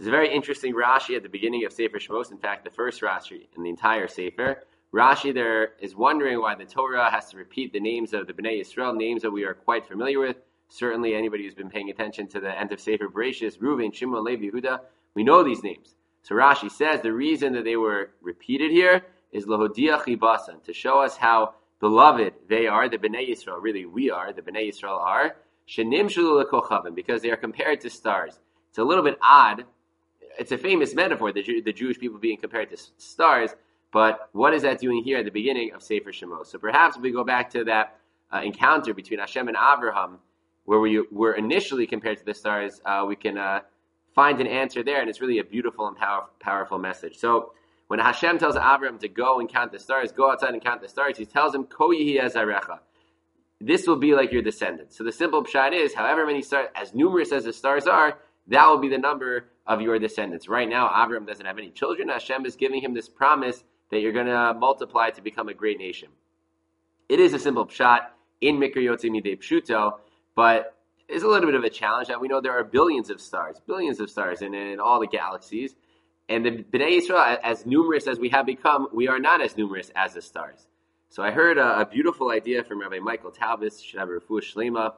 There's a very interesting Rashi at the beginning of Sefer Shmos. In fact, the first Rashi in the entire Sefer. Rashi there is wondering why the Torah has to repeat the names of the Bnei Yisrael, names that we are quite familiar with. Certainly, anybody who's been paying attention to the end of Sefer Bereshis, Reuven, Shimon, Levi, Yehuda, we know these names. So Rashi says the reason that they were repeated here is Lahodia Chibasan, to show us how beloved they are, the Bnei Yisrael, really we are, the Bnei Yisrael are, Shenim Shulu because they are compared to stars. It's a little bit odd it's a famous metaphor, the, Jew, the Jewish people being compared to stars. But what is that doing here at the beginning of Sefer Shemos? So perhaps if we go back to that uh, encounter between Hashem and Abraham, where we were initially compared to the stars, uh, we can uh, find an answer there, and it's really a beautiful and power, powerful message. So when Hashem tells Abraham to go and count the stars, go outside and count the stars, he tells him, Ko. This will be like your descendants. So the simple pshat is, however many stars, as numerous as the stars are, that will be the number of your descendants. Right now, Avram doesn't have any children. Hashem is giving him this promise that you're going to multiply to become a great nation. It is a simple pshat in Mikra Yotze Midei Pshuto, but it's a little bit of a challenge that we know there are billions of stars, billions of stars in, in all the galaxies. And the Bnei Israel, as numerous as we have become, we are not as numerous as the stars. So I heard a, a beautiful idea from Rabbi Michael Talbis, Shabbat Shlema,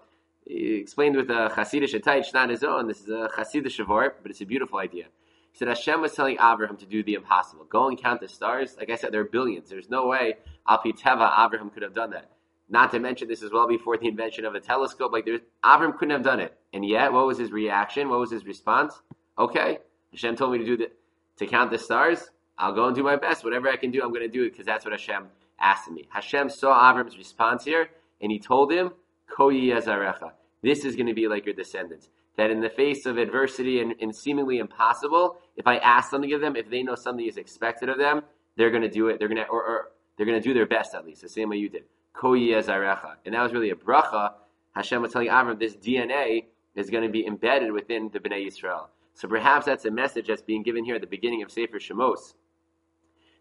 he explained with a Hasidic Atayit not his own. This is a Hasidic Shavor, but it's a beautiful idea. He said Hashem was telling Abraham to do the impossible. Go and count the stars. Like I said, there are billions. There's no way Al Teva Abraham could have done that. Not to mention this is well before the invention of a telescope. Like there's Abraham couldn't have done it. And yet, what was his reaction? What was his response? Okay, Hashem told me to do the, to count the stars. I'll go and do my best. Whatever I can do, I'm going to do it because that's what Hashem asked of me. Hashem saw Abraham's response here, and he told him, Koyi Azarecha. This is going to be like your descendants. That in the face of adversity and, and seemingly impossible, if I ask something of them, if they know something is expected of them, they're going to do it. They're going to, or, or they're going to do their best at least, the same way you did. Koyi Azarecha. And that was really a bracha. Hashem was telling Avram, this DNA is going to be embedded within the Bnei Yisrael. So perhaps that's a message that's being given here at the beginning of Sefer Shemos.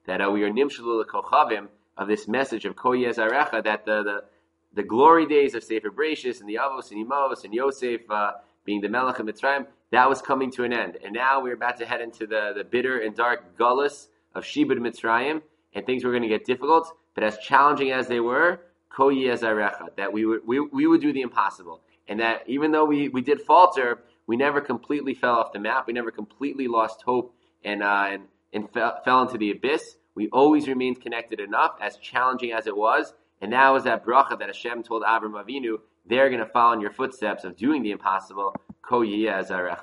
That uh, we are nimshulu kochavim of this message of Koyi Azarecha, that the, the the glory days of Sefer Bereshis and the Avos and Imos and Yosef uh, being the Melech of Mitzrayim, that was coming to an end. And now we're about to head into the, the bitter and dark gullus of Shibud Mitzrayim, and things were going to get difficult. But as challenging as they were, Koyi Azarecha, that we would, we, we would do the impossible. And that even though we, we did falter, we never completely fell off the map. We never completely lost hope and, uh, and, and fell, fell into the abyss. We always remained connected enough, as challenging as it was, and now is that bracha that Hashem told Avram Avinu, they're going to follow in your footsteps of doing the impossible. Ko